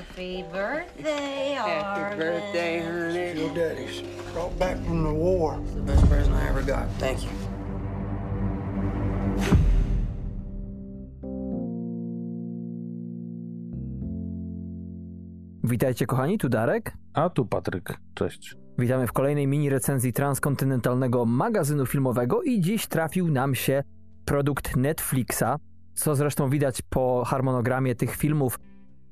Happy birthday, Happy birthday, honey. Your daddy's brought back from the war. It's the best present I ever got. Thank you. Witajcie kochani, tu Darek. A tu Patryk, cześć. Witamy w kolejnej mini recenzji transkontynentalnego magazynu filmowego i dziś trafił nam się produkt Netflixa, co zresztą widać po harmonogramie tych filmów.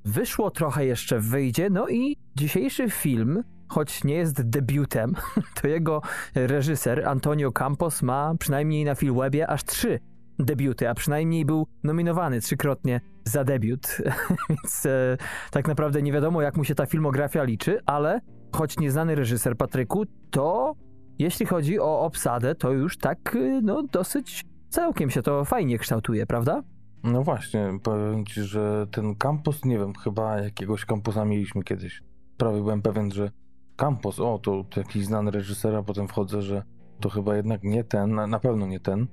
Wyszło trochę jeszcze wyjdzie, no i dzisiejszy film, choć nie jest debiutem, to jego reżyser Antonio Campos ma przynajmniej na Filmwebie aż trzy debiuty, a przynajmniej był nominowany trzykrotnie za debiut, więc e, tak naprawdę nie wiadomo jak mu się ta filmografia liczy, ale choć nieznany reżyser Patryku, to jeśli chodzi o obsadę, to już tak y, no dosyć całkiem się to fajnie kształtuje, prawda? No właśnie, powiem ci, że ten kampus, nie wiem, chyba jakiegoś kampusa mieliśmy kiedyś. Prawie byłem pewien, że kampus, o, to, to jakiś znany reżyser, a potem wchodzę, że to chyba jednak nie ten, na, na pewno nie ten.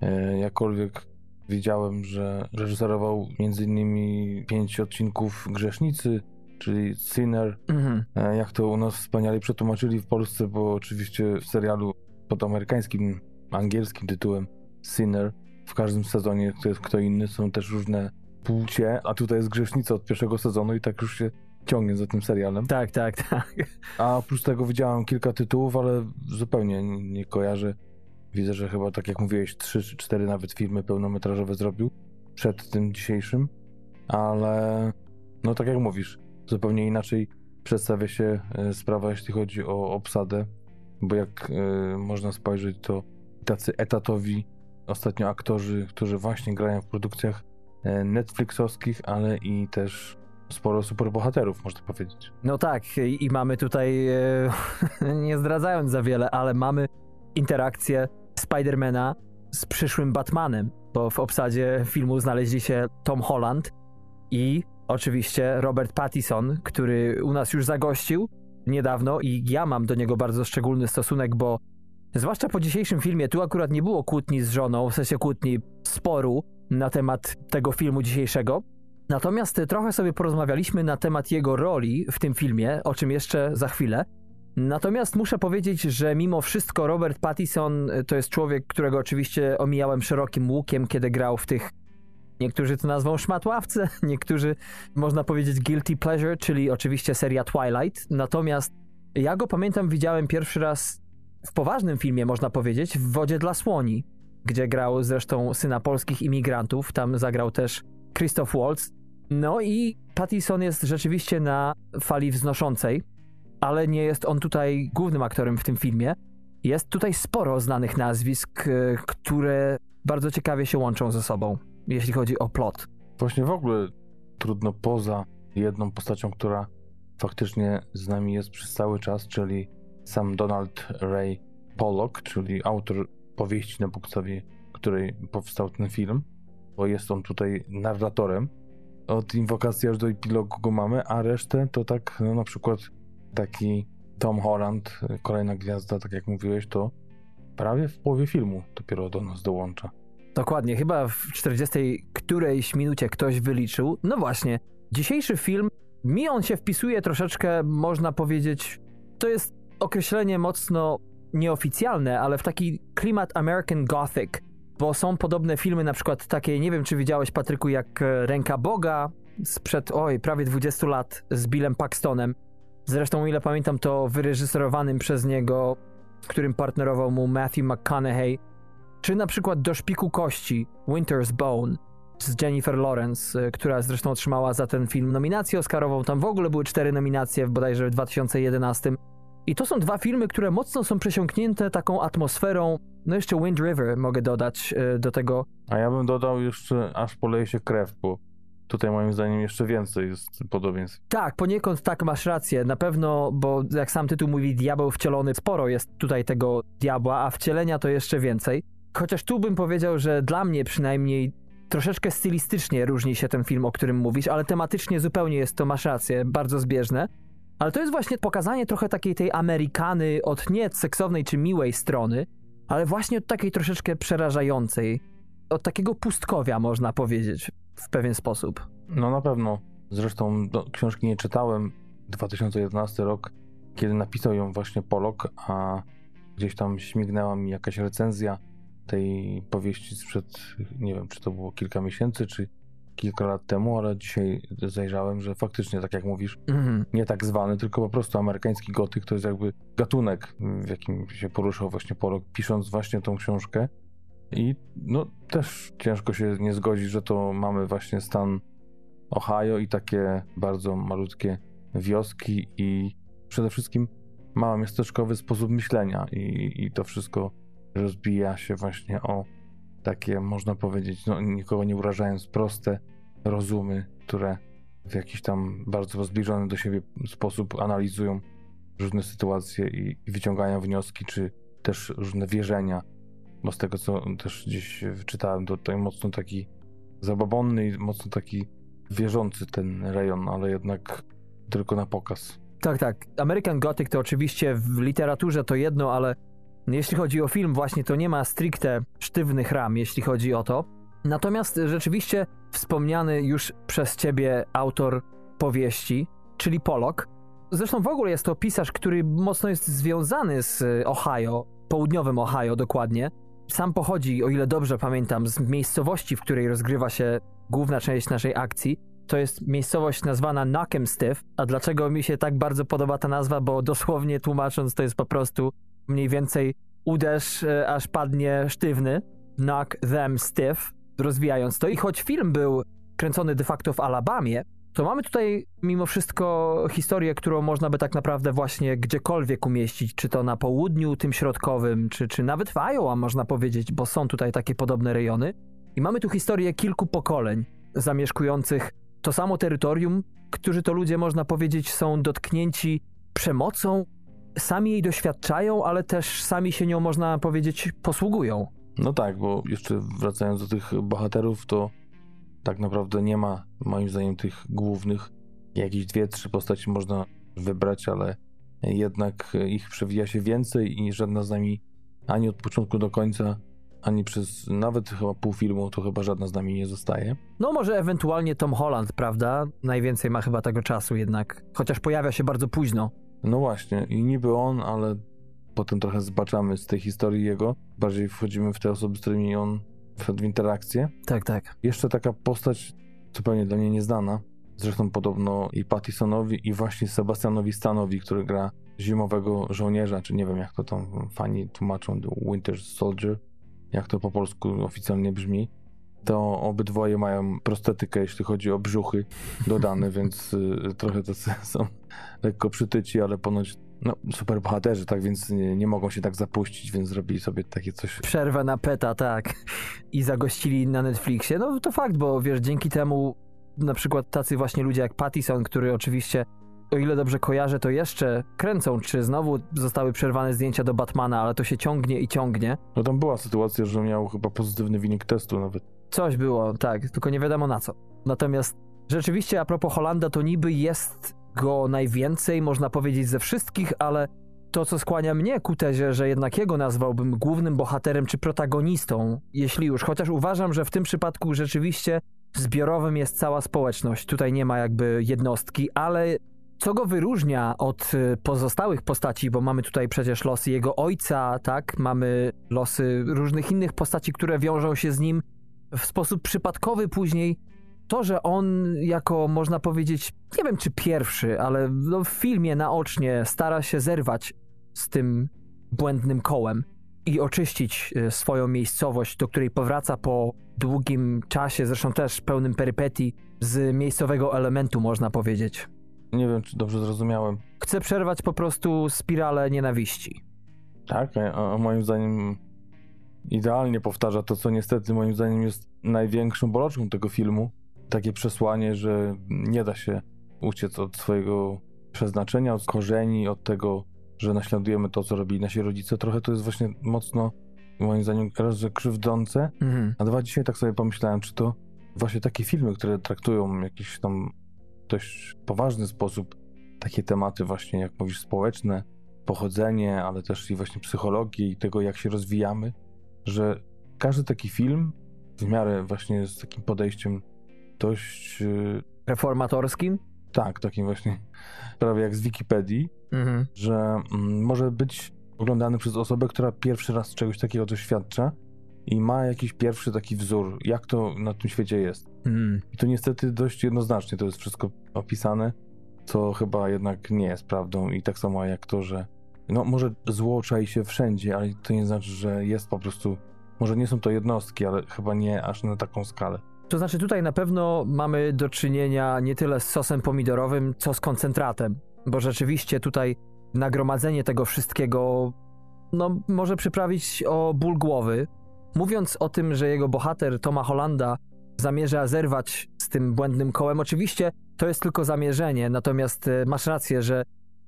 E, jakkolwiek widziałem, że reżyserował między innymi pięć odcinków Grzesznicy, czyli Sinner, Mhm. E, Jak to u nas wspaniale przetłumaczyli w Polsce, bo oczywiście w serialu pod amerykańskim, angielskim tytułem Sinner w każdym sezonie to jest kto inny, są też różne płcie, a tutaj jest grzesznica od pierwszego sezonu i tak już się ciągnie za tym serialem. Tak, tak, tak. A oprócz tego widziałem kilka tytułów, ale zupełnie nie, kojarzę. Widzę, że chyba, tak jak mówiłeś, trzy czy cztery nawet filmy pełnometrażowe zrobił przed tym dzisiejszym, ale no tak jak mówisz, zupełnie inaczej przedstawia się e, sprawa, jeśli chodzi o obsadę, bo jak e, można spojrzeć, to tacy etatowi ostatnio aktorzy, którzy właśnie grają w produkcjach e, Netflixowskich, ale i też sporo superbohaterów, można powiedzieć. No tak, i mamy tutaj, e, nie zdradzając za wiele, ale mamy interakcję Spidermana z przyszłym Batmanem, bo w obsadzie filmu znaleźli się Tom Holland i oczywiście Robert Pattinson, który u nas już zagościł niedawno i ja mam do niego bardzo szczególny stosunek, bo zwłaszcza po dzisiejszym filmie, tu akurat nie było kłótni z żoną, w sensie kłótni, sporu na temat tego filmu dzisiejszego, Natomiast trochę sobie porozmawialiśmy na temat jego roli w tym filmie, o czym jeszcze za chwilę. Natomiast muszę powiedzieć, że mimo wszystko Robert Pattinson y, to jest człowiek, którego oczywiście omijałem szerokim łukiem, kiedy grał w tych. Niektórzy to nazwą szmatławce, niektórzy można powiedzieć guilty pleasure, czyli oczywiście seria Twilight. Natomiast ja go pamiętam, widziałem pierwszy raz w poważnym filmie, można powiedzieć, w Wodzie dla Słoni, gdzie grał zresztą syna polskich imigrantów. Tam zagrał też Christoph Waltz. No i Pattison jest rzeczywiście na fali wznoszącej, ale nie jest on tutaj głównym aktorem w tym filmie. Jest tutaj sporo znanych nazwisk, e, które bardzo ciekawie się łączą ze sobą, jeśli chodzi o plot. Właśnie w ogóle trudno poza jedną postacią, która faktycznie z nami jest przez cały czas, czyli sam Donald Ray Pollock, czyli autor powieści na podstawie której powstał ten film, bo jest on tutaj narratorem. Od inwokacji aż do epilogu go mamy, a resztę to tak, no na przykład taki Tom Holland, kolejna gwiazda, tak jak mówiłeś, to prawie w połowie filmu dopiero do nas dołącza. Dokładnie, chyba w 40 którejś minucie ktoś wyliczył. No właśnie, dzisiejszy film, mi on się wpisuje troszeczkę, można powiedzieć, to jest określenie mocno nieoficjalne, ale w taki klimat American Gothic, bo są podobne filmy, na przykład takie, nie wiem czy widziałeś Patryku, jak e, Ręka Boga sprzed, oj, prawie 20 lat z Billem Paxtonem. Zresztą, o ile pamiętam, to wyreżyserowanym przez niego, którym partnerował mu Matthew McConaughey, czy na przykład Do szpiku kości Winter's Bone z Jennifer Lawrence, y, która zresztą otrzymała za ten film nominację Oscarową. Tam w ogóle były cztery nominacje, bodajże w 2011. I to są dwa filmy, które mocno są przesiąknięte taką atmosferą. No jeszcze Wind River mogę dodać y, do tego. A ja bym dodał jeszcze, aż poleje się krew, bo tutaj moim zdaniem jeszcze więcej jest podobieństw. Tak, poniekąd tak masz rację. Na pewno, bo jak sam tytuł mówi, diabeł wcielony, sporo jest tutaj tego diabła, a wcielenia to jeszcze więcej. Chociaż tu bym powiedział, że dla mnie przynajmniej troszeczkę stylistycznie różni się ten film, o którym mówisz, ale tematycznie zupełnie jest to, masz rację, bardzo zbieżne. Ale to jest właśnie pokazanie trochę takiej tej Amerykany od nie seksownej czy miłej strony, ale właśnie od takiej troszeczkę przerażającej, od takiego pustkowia można powiedzieć w pewien sposób. No na pewno Zresztą no, książki nie czytałem. 2011 rok, kiedy napisał ją właśnie Polok, a gdzieś tam śmignęła mi jakaś recenzja tej powieści sprzed, nie wiem, czy to było kilka miesięcy, czy kilka lat temu, ale dzisiaj zajrzałem, że faktycznie, tak jak mówisz, Mhm. nie tak zwany, tylko po prostu amerykański gotyk to jest jakby gatunek, w jakim się poruszał właśnie Polok, pisząc właśnie tą książkę. I no też ciężko się nie zgodzić, że to mamy właśnie stan Ohio i takie bardzo malutkie wioski i przede wszystkim małomiasteczkowy sposób myślenia i, i to wszystko rozbija się właśnie o takie, można powiedzieć, no nikogo nie urażając, proste rozumy, które w jakiś tam bardzo zbliżony do siebie sposób analizują różne sytuacje i, i wyciągają wnioski, czy też różne wierzenia. Bo z tego, co też gdzieś czytałem, to tutaj mocno taki zabobonny i mocno taki wierzący ten rejon, ale jednak tylko na pokaz. Tak, tak. American Gothic to oczywiście w literaturze to jedno, ale jeśli chodzi o film, właśnie to nie ma stricte sztywnych ram, jeśli chodzi o to. Natomiast rzeczywiście wspomniany już przez ciebie autor powieści, czyli Pollock, zresztą w ogóle jest to pisarz, który mocno jest związany z Ohio, południowym Ohio dokładnie. Sam pochodzi, o ile dobrze pamiętam, z miejscowości, w której rozgrywa się główna część naszej akcji. To jest miejscowość nazwana Knockem Stiff. A dlaczego mi się tak bardzo podoba ta nazwa? Bo dosłownie tłumacząc, to jest po prostu mniej więcej uderz, e, aż padnie sztywny. Knock them stiff, rozwijając to. I choć film był kręcony de facto w Alabamie, to mamy tutaj mimo wszystko historię, którą można by tak naprawdę właśnie gdziekolwiek umieścić, czy to na południu, tym środkowym, czy, czy nawet w Iowa można powiedzieć, bo są tutaj takie podobne rejony. I mamy tu historię kilku pokoleń zamieszkujących to samo terytorium, którzy to ludzie, można powiedzieć, są dotknięci przemocą, sami jej doświadczają, ale też sami się nią, można powiedzieć, posługują. No tak, bo jeszcze wracając do tych bohaterów, to tak naprawdę nie ma, moim zdaniem, tych głównych. Jakieś dwie, trzy postaci można wybrać, ale jednak ich przewija się więcej i żadna z nami ani od początku do końca, ani przez nawet chyba pół filmu, to chyba żadna z nami nie zostaje. No może ewentualnie Tom Holland, prawda? Najwięcej ma chyba tego czasu jednak, chociaż pojawia się bardzo późno. No właśnie, i niby on, ale potem trochę zbaczamy z tej historii jego. Bardziej wchodzimy w te osoby, z którymi on wszedł w interakcję. Tak, tak. Jeszcze taka postać zupełnie dla mnie nieznana. Zresztą podobno i Pattisonowi, i właśnie Sebastianowi Stanowi, który gra zimowego żołnierza, czy nie wiem jak to tam fani tłumaczą, Winter Soldier, jak to po polsku oficjalnie brzmi. To obydwoje mają prostetykę, jeśli chodzi o brzuchy dodane, więc y, trochę to są lekko przytyci, ale ponoć no, super bohaterzy, tak więc nie, nie mogą się tak zapuścić, więc zrobili sobie takie coś. Przerwę na peta, tak. I zagościli na Netflixie. No to fakt, bo wiesz, dzięki temu na przykład tacy właśnie ludzie jak Pattison, który oczywiście, o ile dobrze kojarzę, to jeszcze kręcą, czy znowu zostały przerwane zdjęcia do Batmana, ale to się ciągnie i ciągnie. No tam była sytuacja, że miał chyba pozytywny wynik testu nawet. Coś było, tak, tylko nie wiadomo na co. Natomiast rzeczywiście a propos Holanda, to niby jest go najwięcej, można powiedzieć, ze wszystkich, ale to, co skłania mnie ku tezie, że jednak jego nazwałbym głównym bohaterem czy protagonistą, jeśli już, chociaż uważam, że w tym przypadku rzeczywiście zbiorowym jest cała społeczność. Tutaj nie ma jakby jednostki, ale co go wyróżnia od y, pozostałych postaci, bo mamy tutaj przecież losy jego ojca, tak? Mamy losy różnych innych postaci, które wiążą się z nim w sposób przypadkowy później. To, że on jako, można powiedzieć, nie wiem czy pierwszy, ale no w filmie naocznie stara się zerwać z tym błędnym kołem i oczyścić y, swoją miejscowość, do której powraca po długim czasie, zresztą też pełnym perypetii, z miejscowego elementu, można powiedzieć. Nie wiem, czy dobrze zrozumiałem. Chce przerwać po prostu spiralę nienawiści. Tak, a, a moim zdaniem idealnie powtarza to, co niestety moim zdaniem jest największą bolączką tego filmu. Takie przesłanie, że nie da się uciec od swojego przeznaczenia, od korzeni, od tego, że naśladujemy to, co robili nasi rodzice. Trochę to jest właśnie mocno, moim zdaniem, raz, krzywdzące, Mhm. a dwa, dzisiaj tak sobie pomyślałem, czy to właśnie takie filmy, które traktują w jakiś tam dość poważny sposób takie tematy właśnie, jak mówisz, społeczne, pochodzenie, ale też i właśnie psychologię i tego, jak się rozwijamy, że każdy taki film w miarę właśnie z takim podejściem dość yy, reformatorskim. Tak, takim właśnie prawie jak z Wikipedii, Mhm. że mm, może być oglądany przez osobę, która pierwszy raz czegoś takiego doświadcza i ma jakiś pierwszy taki wzór, jak to na tym świecie jest. Mm. I to niestety dość jednoznacznie to jest wszystko opisane, co chyba jednak nie jest prawdą i tak samo jak to, że no może zło czai się wszędzie, ale to nie znaczy, że jest po prostu, może nie są to jednostki, ale chyba nie aż na taką skalę. To znaczy tutaj na pewno mamy do czynienia nie tyle z sosem pomidorowym, co z koncentratem, bo rzeczywiście tutaj nagromadzenie tego wszystkiego no, może przyprawić o ból głowy. Mówiąc o tym, że jego bohater Toma Hollanda zamierza zerwać z tym błędnym kołem, oczywiście to jest tylko zamierzenie, natomiast e, masz rację, że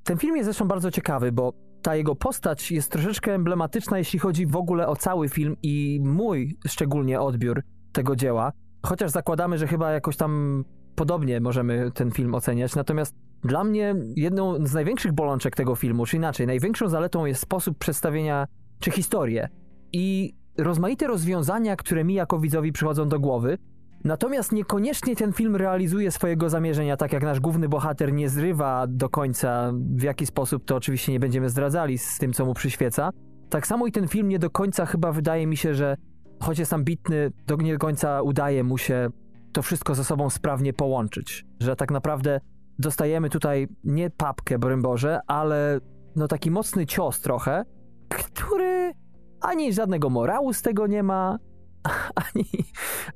ten film jest zresztą bardzo ciekawy, bo ta jego postać jest troszeczkę emblematyczna, jeśli chodzi w ogóle o cały film i mój szczególnie odbiór tego dzieła. Chociaż zakładamy, że chyba jakoś tam podobnie możemy ten film oceniać. Natomiast dla mnie jedną z największych bolączek tego filmu, czy inaczej, największą zaletą jest sposób przedstawienia, czy historię. I rozmaite rozwiązania, które mi jako widzowi przychodzą do głowy. Natomiast niekoniecznie ten film realizuje swojego zamierzenia, tak jak nasz główny bohater nie zrywa do końca, w jaki sposób to oczywiście nie będziemy zdradzali z tym, co mu przyświeca. Tak samo i ten film nie do końca chyba wydaje mi się, że choć jest ambitny, do nie końca udaje mu się to wszystko ze sobą sprawnie połączyć. Że tak naprawdę dostajemy tutaj nie papkę, broń Boże, ale no taki mocny cios trochę, który ani żadnego morału z tego nie ma, ani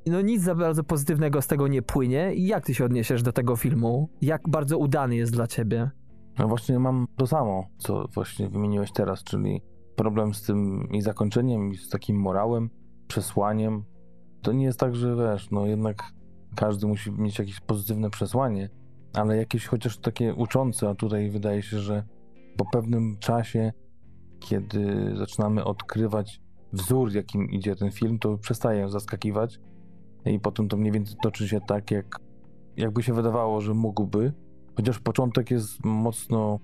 no nic za bardzo pozytywnego z tego nie płynie. Jak ty się odniesiesz do tego filmu? Jak bardzo udany jest dla ciebie? No właśnie mam to samo, co właśnie wymieniłeś teraz, czyli problem z tym i zakończeniem, i z takim morałem, przesłaniem. To nie jest tak, że wiesz, no jednak każdy musi mieć jakieś pozytywne przesłanie, ale jakieś chociaż takie uczące, a tutaj wydaje się, że po pewnym czasie, kiedy zaczynamy odkrywać wzór, jakim idzie ten film, to przestaje zaskakiwać i potem to mniej więcej toczy się tak, jak jakby się wydawało, że mógłby, chociaż początek jest mocno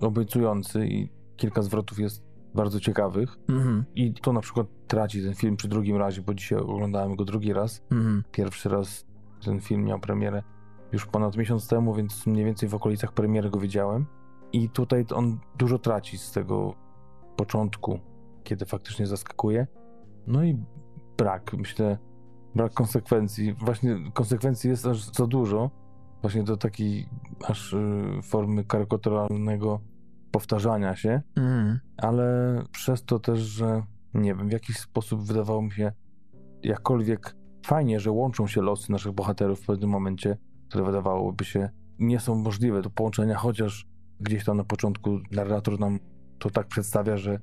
obiecujący i kilka zwrotów jest bardzo ciekawych Mhm, i to na przykład traci ten film przy drugim razie, bo dzisiaj oglądałem go drugi raz. mhm, Pierwszy raz ten film miał premierę już ponad miesiąc temu, więc mniej więcej w okolicach premiery go widziałem. I tutaj on dużo traci z tego początku, kiedy faktycznie zaskakuje. No i brak, myślę, brak konsekwencji. Właśnie konsekwencji jest aż za dużo, właśnie do takiej aż y, formy karykaturalnego powtarzania się mhm. ale przez to też, że nie wiem, w jakiś sposób wydawało mi się jakkolwiek fajnie, że łączą się losy naszych bohaterów w pewnym momencie, które wydawałoby się nie są możliwe do połączenia, chociaż gdzieś tam na początku narrator nam to tak przedstawia, że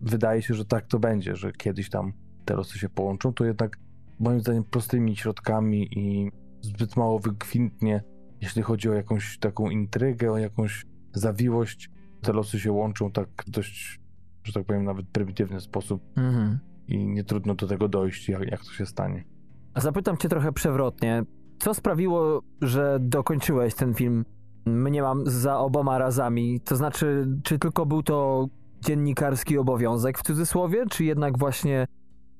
wydaje się, że tak to będzie, że kiedyś tam te losy się połączą, to jednak moim zdaniem prostymi środkami i zbyt mało wykwintnie, jeśli chodzi o jakąś taką intrygę, o jakąś zawiłość, te losy się łączą tak dość, że tak powiem, nawet prymitywny sposób mhm. i nie trudno do tego dojść, jak, jak to się stanie. A Zapytam cię trochę przewrotnie. Co sprawiło, że dokończyłeś ten film? Mnie mam za oboma razami. To znaczy, czy tylko był to dziennikarski obowiązek w cudzysłowie, czy jednak właśnie,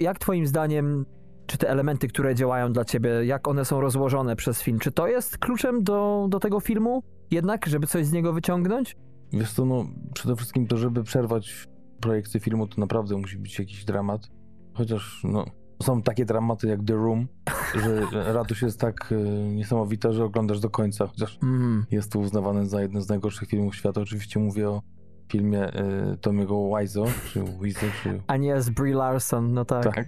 jak twoim zdaniem, czy te elementy, które działają dla ciebie, jak one są rozłożone przez film, czy to jest kluczem do, do tego filmu? Jednak, żeby coś z niego wyciągnąć? Wiesz co, no przede wszystkim to, żeby przerwać projekcję filmu, to naprawdę musi być jakiś dramat. Chociaż, no, są takie dramaty jak The Room, że radość jest tak e, niesamowita, że oglądasz do końca, chociaż Mhm. jest to uznawane za jeden z najgorszych filmów świata. Oczywiście mówię o filmie e, Tomiego Wiseau, czy Wiseau, czy A nie z Brie Larson, no tak. tak.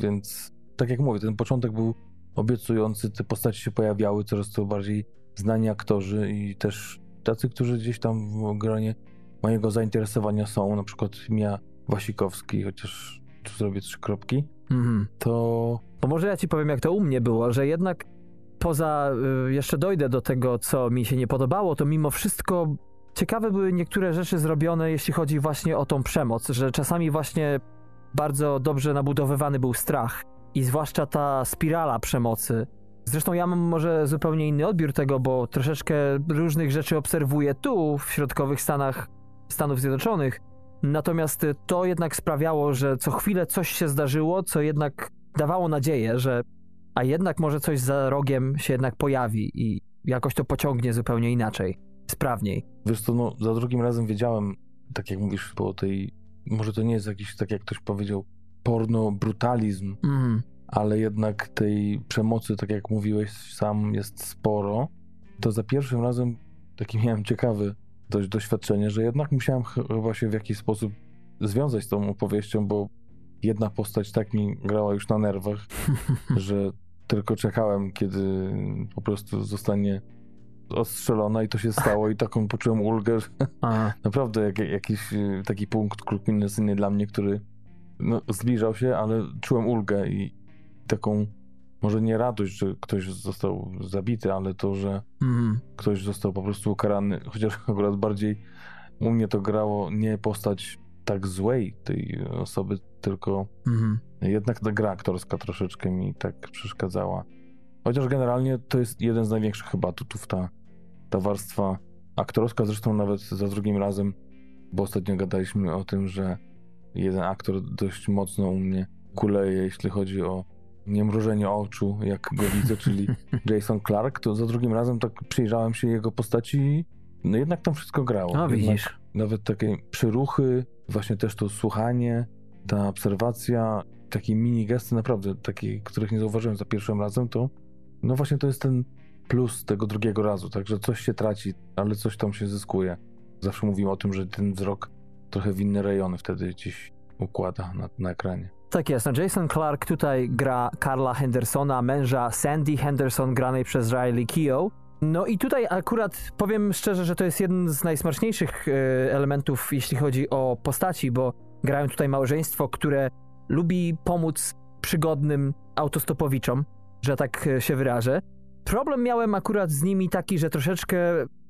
Więc tak jak mówię, ten początek był obiecujący, te postacie się pojawiały, coraz to bardziej znani aktorzy i też tacy, którzy gdzieś tam w gronie mojego zainteresowania są, na przykład Mia Wasikowski, chociaż tu zrobię trzy kropki, Mhm. to Bo może ja ci powiem, jak to u mnie było, że jednak poza, y, jeszcze dojdę do tego, co mi się nie podobało, to mimo wszystko ciekawe były niektóre rzeczy zrobione, jeśli chodzi właśnie o tą przemoc, że czasami właśnie bardzo dobrze nabudowywany był strach i zwłaszcza ta spirala przemocy. Zresztą ja mam może zupełnie inny odbiór tego, bo troszeczkę różnych rzeczy obserwuję tu, w środkowych Stanach Stanów Zjednoczonych. Natomiast to jednak sprawiało, że co chwilę coś się zdarzyło, co jednak dawało nadzieję, że a jednak może coś za rogiem się jednak pojawi i jakoś to pociągnie zupełnie inaczej, sprawniej. Wiesz co, no za drugim razem wiedziałem, tak jak mówisz, po tej, może to nie jest jakiś, tak jak ktoś powiedział, porno brutalizm, Mhm. Ale jednak tej przemocy, tak jak mówiłeś sam, jest sporo. To za pierwszym razem taki miałem ciekawy dość doświadczenie, że jednak musiałem ch- chyba się w jakiś sposób związać z tą opowieścią, bo jedna postać tak mi grała już na nerwach, że tylko czekałem, kiedy po prostu zostanie ostrzelona i to się stało i taką poczułem ulgę, że naprawdę jak, jakiś y, taki punkt kulminacyjny dla mnie, który no, zbliżał się, ale czułem ulgę i taką może nie radość, że ktoś został zabity, ale to, że mhm. ktoś został po prostu ukarany, chociaż akurat bardziej u mnie to grało nie postać tak złej tej osoby, tylko Mhm. jednak ta gra aktorska troszeczkę mi tak przeszkadzała. Chociaż generalnie to jest jeden z największych chyba atutów, ta, ta warstwa aktorska. Zresztą nawet za drugim razem, bo ostatnio gadaliśmy o tym, że jeden aktor dość mocno u mnie kuleje, jeśli chodzi o niemrużenie oczu, jak go widzę, czyli Jason Clark, to za drugim razem tak przyjrzałem się jego postaci i no jednak tam wszystko grało. No Jednak widzisz. nawet takie przyruchy, właśnie też to słuchanie, ta obserwacja, takie mini gesty, naprawdę takie, których nie zauważyłem za pierwszym razem, to no właśnie to jest ten plus tego drugiego razu, także coś się traci, ale coś tam się zyskuje. Zawsze mówimy o tym, że ten wzrok trochę w inne rejony wtedy gdzieś układa na, na ekranie. Tak jest. No Jason Clark tutaj gra Carla Hendersona, męża Sandy Henderson, granej przez Riley Keough. No i tutaj akurat powiem szczerze, że to jest jeden z najsmaczniejszych e, elementów, jeśli chodzi o postaci, bo grają tutaj małżeństwo, które lubi pomóc przygodnym autostopowiczom, że tak e, się wyrażę. Problem miałem akurat z nimi taki, że troszeczkę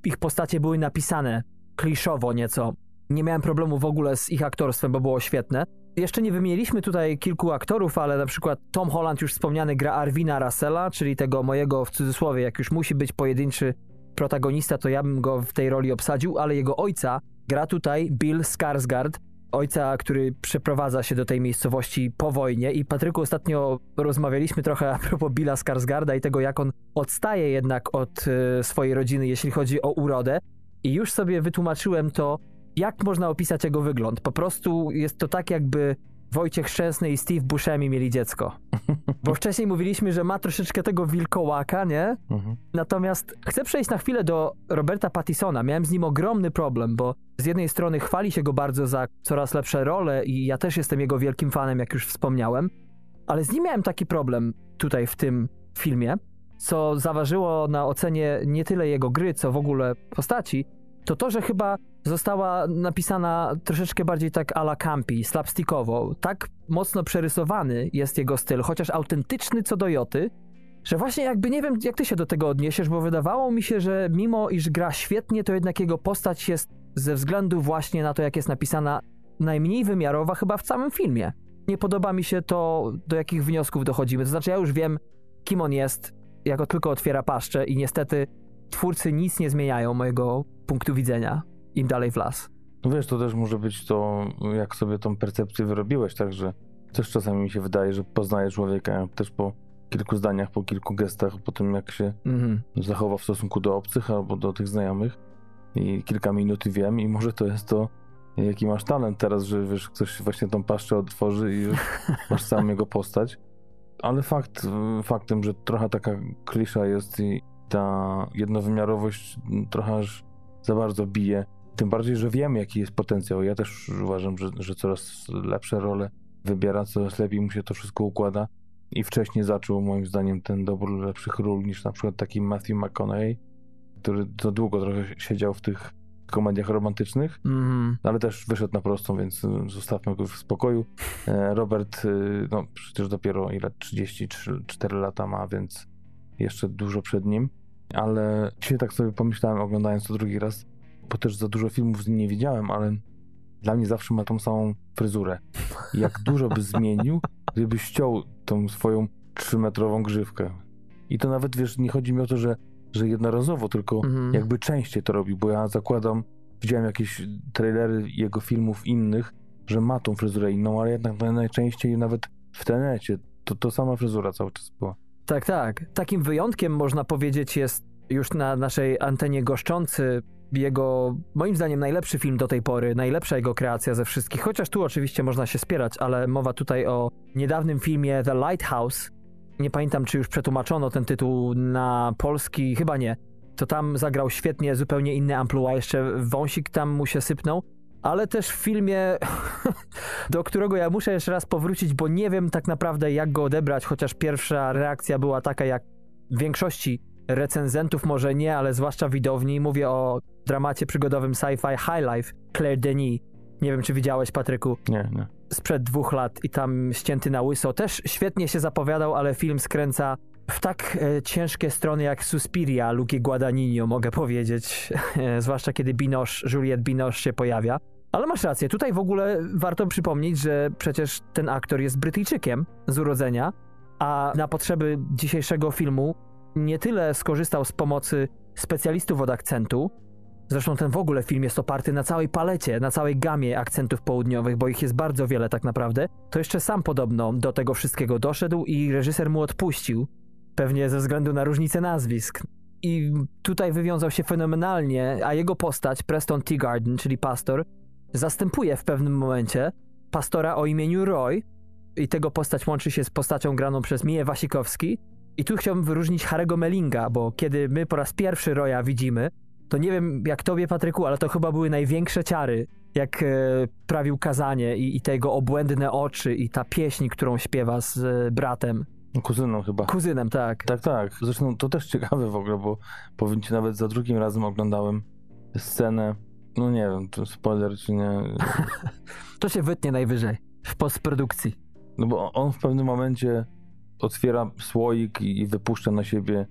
ich postacie były napisane kliszowo nieco. Nie miałem problemu w ogóle z ich aktorstwem, bo było świetne. Jeszcze nie wymieniliśmy tutaj kilku aktorów, ale na przykład Tom Holland, już wspomniany, gra Arwina Russella, czyli tego mojego, w cudzysłowie, jak już musi być pojedynczy protagonista, to ja bym go w tej roli obsadził, ale jego ojca gra tutaj Bill Skarsgård, ojca, który przeprowadza się do tej miejscowości po wojnie. I Patryku ostatnio rozmawialiśmy trochę a propos Billa Skarsgarda i tego, jak on odstaje jednak od e, swojej rodziny, jeśli chodzi o urodę. I już sobie wytłumaczyłem to, jak można opisać jego wygląd. Po prostu jest to tak, jakby Wojciech Szczęsny i Steve Buscemi mieli dziecko. Bo wcześniej mówiliśmy, że ma troszeczkę tego wilkołaka, nie? Mhm. Natomiast chcę przejść na chwilę do Roberta Pattisona. Miałem z nim ogromny problem, bo z jednej strony chwali się go bardzo za coraz lepsze role i ja też jestem jego wielkim fanem, jak już wspomniałem, ale z nim miałem taki problem tutaj w tym filmie, co zaważyło na ocenie nie tyle jego gry, co w ogóle postaci, to to, że chyba została napisana troszeczkę bardziej tak a la campi, slapstickowo. Tak mocno przerysowany jest jego styl, chociaż autentyczny co do joty, że właśnie jakby nie wiem, jak ty się do tego odniesiesz, bo wydawało mi się, że mimo iż gra świetnie, to jednak jego postać jest ze względu właśnie na to, jak jest napisana, najmniej wymiarowa chyba w całym filmie. Nie podoba mi się to, do jakich wniosków dochodzimy. To znaczy, ja już wiem, kim on jest, jako tylko otwiera paszczę i niestety twórcy nic nie zmieniają mojego punktu widzenia im dalej w las. No wiesz, to też może być to, jak sobie tą percepcję wyrobiłeś, także też czasami mi się wydaje, że poznaję człowieka też po kilku zdaniach, po kilku gestach, po tym jak się Mhm. zachowa w stosunku do obcych albo do tych znajomych i kilka minut i wiem i może to jest to, jaki masz talent teraz, że wiesz, ktoś właśnie tą paszczę otworzy i masz samą jego postać. Ale fakt, faktem, że trochę taka klisza jest i ta jednowymiarowość trochę aż za bardzo bije. Tym bardziej, że wiem, jaki jest potencjał. Ja też uważam, że, że coraz lepsze role wybiera, coraz lepiej mu się to wszystko układa. I wcześniej zaczął, moim zdaniem, ten dobór lepszych ról niż na przykład taki Matthew McConaughey, który za długo trochę siedział w tych komediach romantycznych, Mhm. ale też wyszedł na prostą, więc y, zostawmy go w spokoju. E, Robert, y, no przecież dopiero ile 34 lata ma, więc jeszcze dużo przed nim. Ale dzisiaj tak sobie pomyślałem, oglądając to drugi raz, bo też za dużo filmów z nim nie widziałem, ale dla mnie zawsze ma tą samą fryzurę. Jak dużo by zmienił, gdyby ściął tą swoją trzymetrową grzywkę. I to nawet, wiesz, nie chodzi mi o to, że, że jednorazowo, tylko Mhm. jakby częściej to robi, bo ja zakładam, widziałem jakieś trailery jego filmów innych, że ma tą fryzurę inną, ale jednak naj- najczęściej nawet w tenecie to, to sama fryzura cały czas była. Tak, tak. Takim wyjątkiem można powiedzieć jest już na naszej antenie goszczący jego, moim zdaniem, najlepszy film do tej pory, najlepsza jego kreacja ze wszystkich. Chociaż tu oczywiście można się spierać, ale mowa tutaj o niedawnym filmie The Lighthouse. Nie pamiętam, czy już przetłumaczono ten tytuł na polski, chyba nie. To tam zagrał świetnie, zupełnie inny amplua, jeszcze wąsik tam mu się sypnął. Ale też w filmie, do którego ja muszę jeszcze raz powrócić, bo nie wiem tak naprawdę jak go odebrać, chociaż pierwsza reakcja była taka jak większości recenzentów, może nie, ale zwłaszcza widowni. Mówię o dramacie przygodowym sci-fi High Life Claire Denis. Nie wiem, czy widziałeś, Patryku, Nie, nie. sprzed dwóch lat i tam ścięty na łyso. Też świetnie się zapowiadał, ale film skręca w tak e, ciężkie strony jak Suspiria Luki Guadagnino, mogę powiedzieć. E, zwłaszcza kiedy Binoche, Juliette Binoche się pojawia. Ale masz rację, tutaj w ogóle warto przypomnieć, że przecież ten aktor jest Brytyjczykiem z urodzenia, a na potrzeby dzisiejszego filmu nie tyle skorzystał z pomocy specjalistów od akcentu, zresztą ten w ogóle film jest oparty na całej palecie, na całej gamie akcentów południowych, bo ich jest bardzo wiele tak naprawdę, to jeszcze sam podobno do tego wszystkiego doszedł i reżyser mu odpuścił, pewnie ze względu na różnicę nazwisk. I tutaj wywiązał się fenomenalnie, a jego postać, Preston Teagarden, czyli pastor, zastępuje w pewnym momencie pastora o imieniu Roy i tego postać łączy się z postacią graną przez Miję Wasikowski. I tu chciałbym wyróżnić Harego Melinga, bo kiedy my po raz pierwszy Roya widzimy, to nie wiem jak tobie, Patryku, ale to chyba były największe ciary, jak e, prawił kazanie i, i te jego obłędne oczy i ta pieśń, którą śpiewa z e, bratem, Kuzyną chyba. kuzynem, tak. Tak, tak. Zresztą to też ciekawe w ogóle, bo powiem ci nawet za drugim razem oglądałem scenę. No nie wiem, to spoiler czy nie. To się wytnie najwyżej w postprodukcji. No bo on w pewnym momencie otwiera słoik i, i wypuszcza na siebie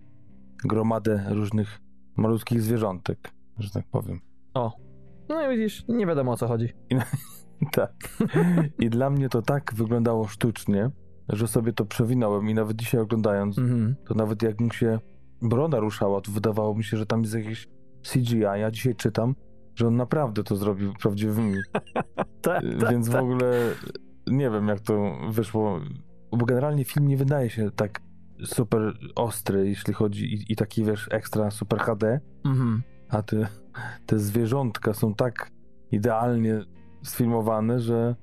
gromadę różnych malutkich zwierzątek, że tak powiem. O. No i widzisz, nie wiadomo o co chodzi. Tak. I dla mnie to tak wyglądało sztucznie, że sobie to przewinąłem i nawet dzisiaj oglądając, Mhm. to nawet jak mu się broda ruszała, to wydawało mi się, że tam jest jakieś CGI. Ja dzisiaj czytam, że on naprawdę to zrobił prawdziwymi. Tak, Więc w ogóle nie wiem, jak to wyszło. Bo generalnie film nie wydaje się tak super ostry, jeśli chodzi i, i taki, wiesz, ekstra super HD, Mhm. a te, te zwierzątka są tak idealnie sfilmowane, że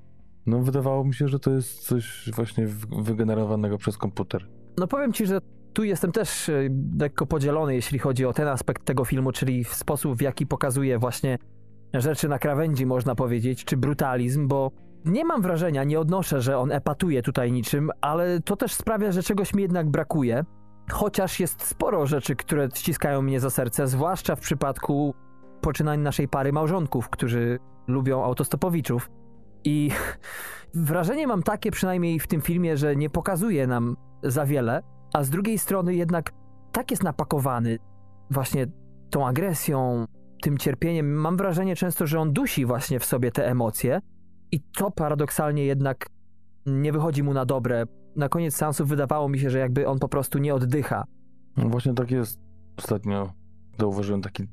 no wydawało mi się, że to jest coś właśnie wygenerowanego przez komputer. No powiem ci, że tu jestem też e, lekko podzielony, jeśli chodzi o ten aspekt tego filmu, czyli w sposób, w jaki pokazuje właśnie rzeczy na krawędzi, można powiedzieć, czy brutalizm, bo nie mam wrażenia, nie odnoszę, że on epatuje tutaj niczym, ale to też sprawia, że czegoś mi jednak brakuje. Chociaż jest sporo rzeczy, które ściskają mnie za serce, zwłaszcza w przypadku poczynań naszej pary małżonków, którzy lubią autostopowiczów. I wrażenie mam takie, przynajmniej w tym filmie, że nie pokazuje nam za wiele, a z drugiej strony jednak tak jest napakowany właśnie tą agresją, tym cierpieniem. Mam wrażenie często, że on dusi właśnie w sobie te emocje i to paradoksalnie jednak nie wychodzi mu na dobre. Na koniec seansu wydawało mi się, że jakby on po prostu nie oddycha. No właśnie tak jest. Ostatnio zauważyłem taki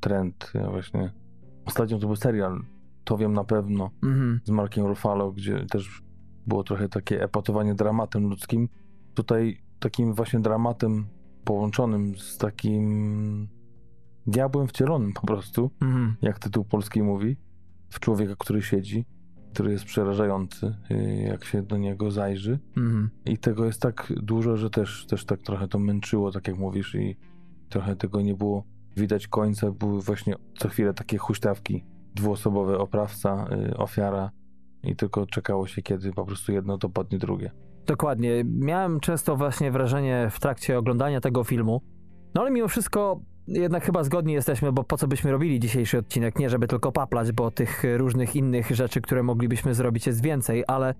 trend. Właśnie. Ostatnio to był serial, to wiem na pewno, Mhm. z Markiem Ruffalo, gdzie też było trochę takie epatowanie dramatem ludzkim. Tutaj takim właśnie dramatem połączonym z takim diabłem wcielonym po prostu, Mhm. jak tytuł polski mówi, w człowieka, który siedzi, który jest przerażający, y, jak się do niego zajrzy. Mhm. I tego jest tak dużo, że też, też tak trochę to męczyło, tak jak mówisz, i trochę tego nie było widać końca. Były właśnie co chwilę takie huśtawki, dwuosobowe oprawca, y, ofiara i tylko czekało się, kiedy po prostu jedno dopadnie drugie. Dokładnie. Miałem często właśnie wrażenie w trakcie oglądania tego filmu. No ale mimo wszystko jednak chyba zgodni jesteśmy, bo po co byśmy robili dzisiejszy odcinek? Nie żeby tylko paplać, bo tych różnych innych rzeczy, które moglibyśmy zrobić jest więcej, ale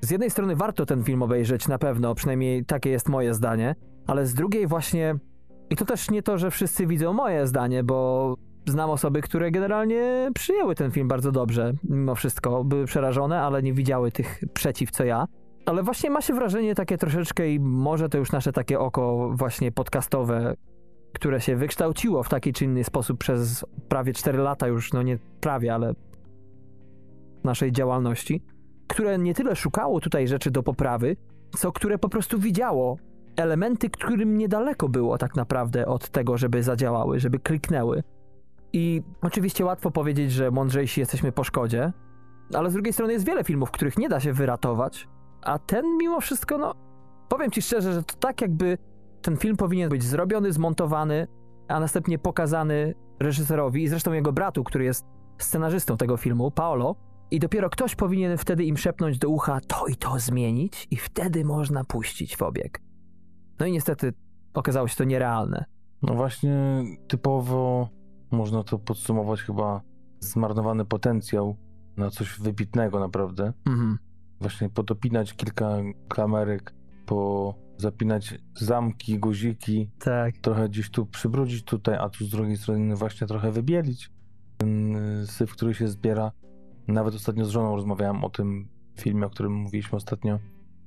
z jednej strony warto ten film obejrzeć na pewno, przynajmniej takie jest moje zdanie, ale z drugiej właśnie i to też nie to, że wszyscy widzą moje zdanie, bo znam osoby, które generalnie przyjęły ten film bardzo dobrze, mimo wszystko. Były przerażone, ale nie widziały tych przeciw co ja. Ale właśnie ma się wrażenie takie troszeczkę i może to już nasze takie oko właśnie podcastowe, które się wykształciło w taki czy inny sposób przez prawie 4 lata już, no nie prawie, ale naszej działalności, które nie tyle szukało tutaj rzeczy do poprawy, co które po prostu widziało elementy, którym niedaleko było tak naprawdę od tego, żeby zadziałały, żeby kliknęły. I oczywiście łatwo powiedzieć, że mądrzejsi jesteśmy po szkodzie, ale z drugiej strony jest wiele filmów, których nie da się wyratować, a ten mimo wszystko, no, powiem ci szczerze, że to tak jakby ten film powinien być zrobiony, zmontowany, a następnie pokazany reżyserowi i zresztą jego bratu, który jest scenarzystą tego filmu, Paolo, i dopiero ktoś powinien wtedy im szepnąć do ucha to i to zmienić i wtedy można puścić w obieg. No i niestety okazało się to nierealne. No właśnie typowo można to podsumować chyba zmarnowany potencjał na coś wybitnego naprawdę. Mhm. Właśnie podopinać kilka klamerek, po zapinać zamki, guziki, Tak. trochę gdzieś tu przybrudzić tutaj, a tu z drugiej strony właśnie trochę wybielić ten y, syf, który się zbiera. Nawet ostatnio z żoną rozmawiałem o tym filmie, o którym mówiliśmy ostatnio,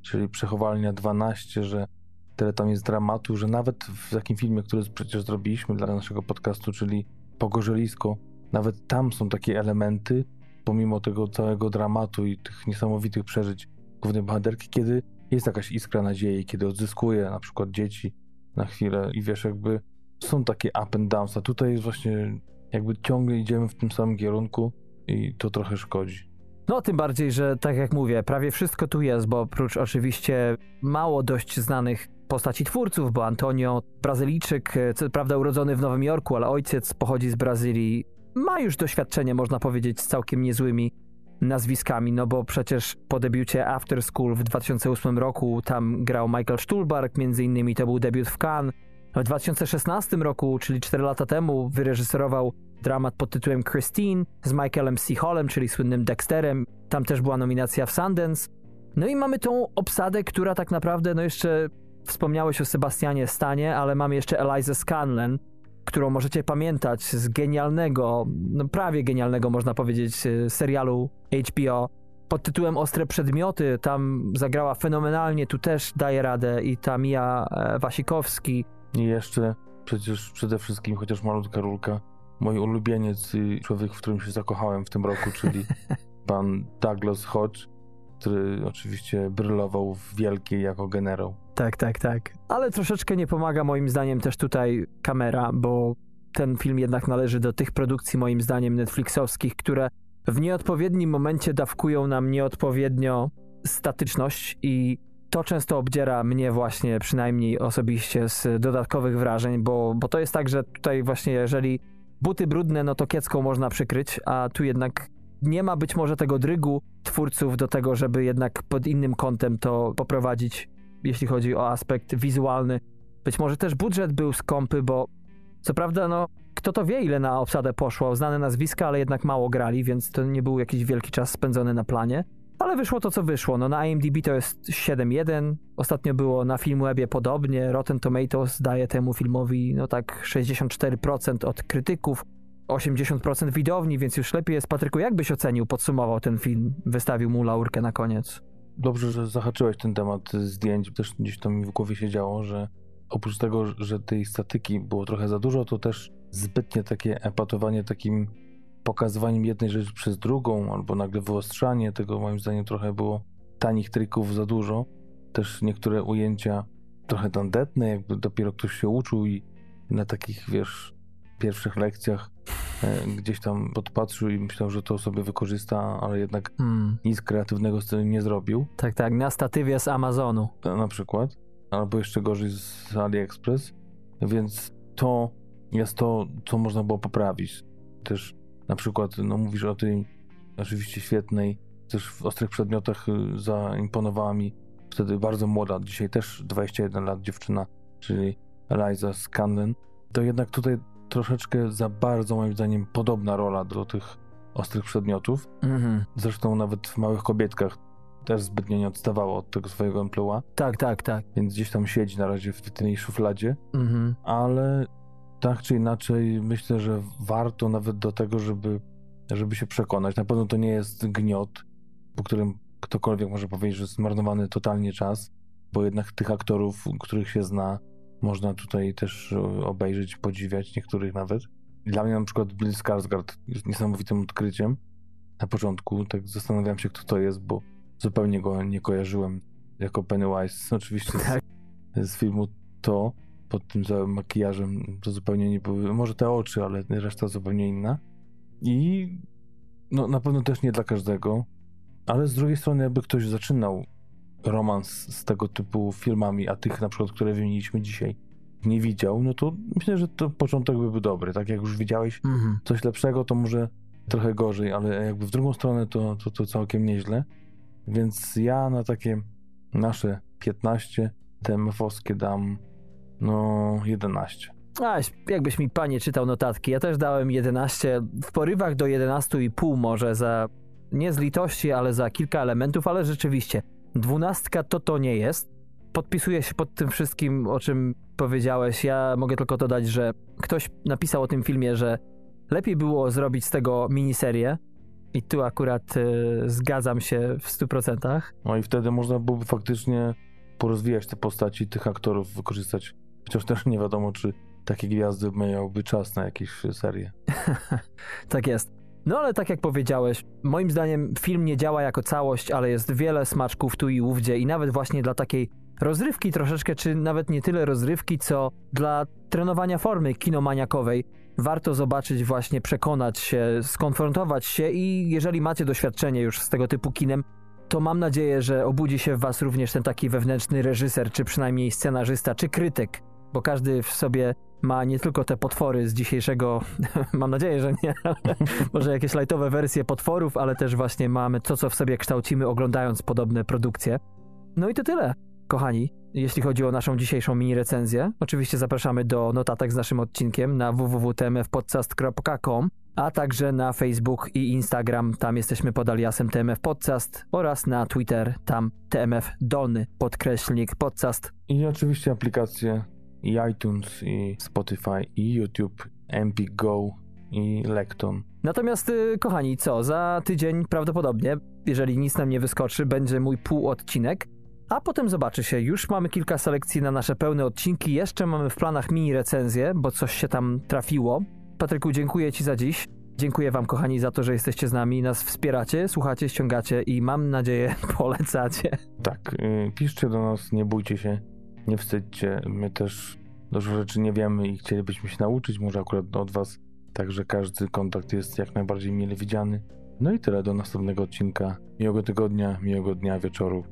czyli Przechowalnia 12, że tyle tam jest dramatu, że nawet w takim filmie, który przecież zrobiliśmy dla naszego podcastu, czyli Pogorzelisko, nawet tam są takie elementy, pomimo tego całego dramatu i tych niesamowitych przeżyć głównej bohaterki, kiedy jest jakaś iskra nadziei, kiedy odzyskuje na przykład dzieci na chwilę i wiesz, jakby są takie up and downs, a tutaj jest właśnie jakby ciągle idziemy w tym samym kierunku i to trochę szkodzi. No, tym bardziej, że tak jak mówię, prawie wszystko tu jest, bo oprócz oczywiście mało dość znanych postaci twórców, bo Antonio, Brazylijczyk, e, co prawda urodzony w Nowym Jorku, ale ojciec pochodzi z Brazylii, ma już doświadczenie, można powiedzieć, z całkiem niezłymi nazwiskami, no bo przecież po debiucie After School w 2008 roku tam grał Michael Stuhlbarg, między innymi to był debiut w Cannes. W 2016 roku, czyli 4 lata temu, wyreżyserował dramat pod tytułem Christine z Michaelem C. Hallem, czyli słynnym Dexterem. Tam też była nominacja w Sundance. No i mamy tą obsadę, która tak naprawdę, no jeszcze wspomniałeś o Sebastianie Stanie, ale mamy jeszcze Eliza Scanlon, którą możecie pamiętać z genialnego, no prawie genialnego można powiedzieć, y, serialu HBO pod tytułem Ostre Przedmioty. Tam zagrała fenomenalnie, tu też daje radę i ta Mia e, Wasikowski. I jeszcze przecież przede wszystkim, chociaż malutka rulka, mój ulubieniec i człowiek, w którym się zakochałem w tym roku, czyli pan Douglas Hodge, który oczywiście brylował w Wielkiej jako generał. Tak, tak, tak. Ale troszeczkę nie pomaga moim zdaniem też tutaj kamera, bo ten film jednak należy do tych produkcji moim zdaniem Netflixowskich, które w nieodpowiednim momencie dawkują nam nieodpowiednio statyczność i to często obdziera mnie właśnie przynajmniej osobiście z dodatkowych wrażeń, bo, bo to jest tak, że tutaj właśnie jeżeli buty brudne, no to kiecką można przykryć, a tu jednak nie ma być może tego drygu twórców do tego, żeby jednak pod innym kątem to poprowadzić, jeśli chodzi o aspekt wizualny. Być może też budżet był skąpy, bo co prawda, no, kto to wie, ile na obsadę poszło, znane nazwiska, ale jednak mało grali, więc to nie był jakiś wielki czas spędzony na planie. Ale wyszło to, co wyszło. No, na IMDb to jest 7.1. Ostatnio było na Filmwebie podobnie. Rotten Tomatoes daje temu filmowi, no tak, 64% od krytyków, 80% widowni, więc już lepiej jest. Patryku, jak byś ocenił, podsumował ten film? Wystawił mu laurkę na koniec. Dobrze, że zahaczyłeś ten temat zdjęć. Też gdzieś to mi w głowie się działo, że oprócz tego, że tej statyki było trochę za dużo, to też zbytnie takie epatowanie takim pokazywaniem jednej rzeczy przez drugą, albo nagle wyostrzanie tego, moim zdaniem trochę było tanich trików za dużo. Też niektóre ujęcia trochę tandetne, jakby dopiero ktoś się uczył i na takich, wiesz, pierwszych lekcjach gdzieś tam podpatrzył i myślał, że to sobie wykorzysta, ale jednak Hmm. nic kreatywnego z tym nie zrobił, Tak, tak, na statywie z Amazonu. na na przykład, albo jeszcze gorzej z AliExpress, więc to jest to, co można było poprawić. Też na przykład, no mówisz o tej oczywiście świetnej, też w ostrych przedmiotach y, zaimponowała mi wtedy bardzo młoda, dzisiaj też 21 lat dziewczyna, czyli Eliza Scanlon. To jednak tutaj troszeczkę za bardzo moim zdaniem podobna rola do tych ostrych przedmiotów. Mhm. Zresztą nawet w Małych Kobietkach też zbytnio nie odstawało od tego swojego emploi, Tak, tak, tak. więc gdzieś tam siedzi na razie w tej szufladzie, Mhm. ale tak czy inaczej myślę, że warto nawet do tego, żeby, żeby się przekonać. Na pewno to nie jest gniot, po którym ktokolwiek może powiedzieć, że zmarnowany totalnie czas, bo jednak tych aktorów, których się zna, można tutaj też e, obejrzeć, podziwiać, niektórych nawet. Dla mnie na przykład Bill Skarsgård jest niesamowitym odkryciem. Na początku tak zastanawiałem się, kto to jest, bo zupełnie go nie kojarzyłem jako Pennywise. Oczywiście z Tak. z filmu, to pod tym całym makijażem to zupełnie nie były, może te oczy, ale reszta zupełnie inna. I no na pewno też nie dla każdego, ale z drugiej strony jakby ktoś zaczynał romans z tego typu filmami, a tych na przykład, które wymieniliśmy dzisiaj, nie widział, no to myślę, że to początek by był dobry. Tak jak już widziałeś Mhm. coś lepszego, to może trochę gorzej, ale jakby w drugą stronę to, to, to całkiem nieźle. Więc ja na takie nasze 15 TMF-owskie dam no 11. A, jakbyś mi panie czytał notatki, ja też dałem 11, w porywach do 11,5 może za, nie z litości, ale za kilka elementów, ale rzeczywiście, dwunastka to to nie jest. Podpisuję się pod tym wszystkim, o czym powiedziałeś. Ja mogę tylko dodać, że ktoś napisał o tym filmie, że lepiej było zrobić z tego miniserię i tu akurat y, zgadzam się w 100%. No i wtedy można byłoby faktycznie porozwijać te postaci, tych aktorów wykorzystać. Chociaż też nie wiadomo, czy takie gwiazdy miałyby czas na jakieś serie. Tak jest. No ale tak jak powiedziałeś, moim zdaniem film nie działa jako całość, ale jest wiele smaczków tu i ówdzie i nawet właśnie dla takiej rozrywki troszeczkę, czy nawet nie tyle rozrywki, co dla trenowania formy kinomaniakowej. Warto zobaczyć właśnie, przekonać się, skonfrontować się i jeżeli macie doświadczenie już z tego typu kinem, to mam nadzieję, że obudzi się w was również ten taki wewnętrzny reżyser, czy przynajmniej scenarzysta, czy krytyk, bo każdy w sobie ma nie tylko te potwory z dzisiejszego, mam nadzieję, że nie, może jakieś lightowe wersje potworów, ale też właśnie mamy to, co w sobie kształcimy oglądając podobne produkcje. No i to tyle, kochani, jeśli chodzi o naszą dzisiejszą mini recenzję. Oczywiście zapraszamy do notatek z naszym odcinkiem na www.tmfpodcast.com, a także na Facebook i Instagram, tam jesteśmy pod aliasem TMF Podcast oraz na Twitter, tam TMF Dolny podkreślnik podcast. I oczywiście aplikacje i iTunes, i Spotify, i YouTube, Empik Go, i Lekton. Natomiast, y, kochani, co? Za tydzień prawdopodobnie, jeżeli nic nam nie wyskoczy, będzie mój półodcinek, a potem zobaczy się. Już mamy kilka selekcji na nasze pełne odcinki. Jeszcze mamy w planach mini recenzję, bo coś się tam trafiło. Patryku, dziękuję Ci za dziś. Dziękuję Wam, kochani, za to, że jesteście z nami, nas wspieracie, słuchacie, ściągacie i mam nadzieję polecacie. Tak, y, piszcie do nas, nie bójcie się, nie wstydźcie. My też dużo rzeczy nie wiemy i chcielibyśmy się nauczyć, może akurat od Was. Także każdy kontakt jest jak najbardziej mile widziany. No i tyle do następnego odcinka. Miłego tygodnia, miłego dnia, wieczoru.